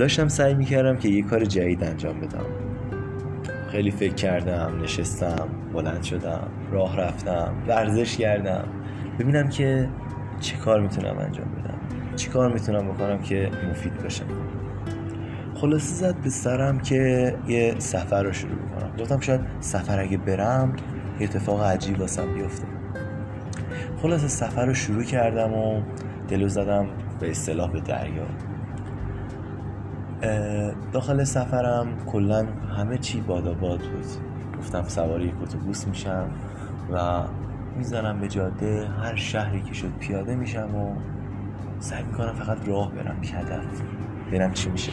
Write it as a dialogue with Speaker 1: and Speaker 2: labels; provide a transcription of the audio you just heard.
Speaker 1: داشتم سعی می‌کردم که یه کار جدید انجام بدم. خیلی فکر کردم نشستم بلند شدم راه رفتم ورزش کردم. ببینم که چه کار می‌تونم انجام بدم. چه کار می‌تونم بکنم که مفید باشم خلاصه زد به سرم که یه سفر رو شروع کنم گفتم شاید سفر اگه برم یه اتفاق عجیب واسم بیفته. خلاصه سفر رو شروع کردم و دلو زدم به اصطلاح به دریا. داخل سفرم کلا همه چی باداباد بود. گفتم سواری یک اتوبوس میشم و می‌زنم به جاده هر شهری که شد پیاده میشم و سعی می‌کنم فقط راه برم هدف. برم چی میشه.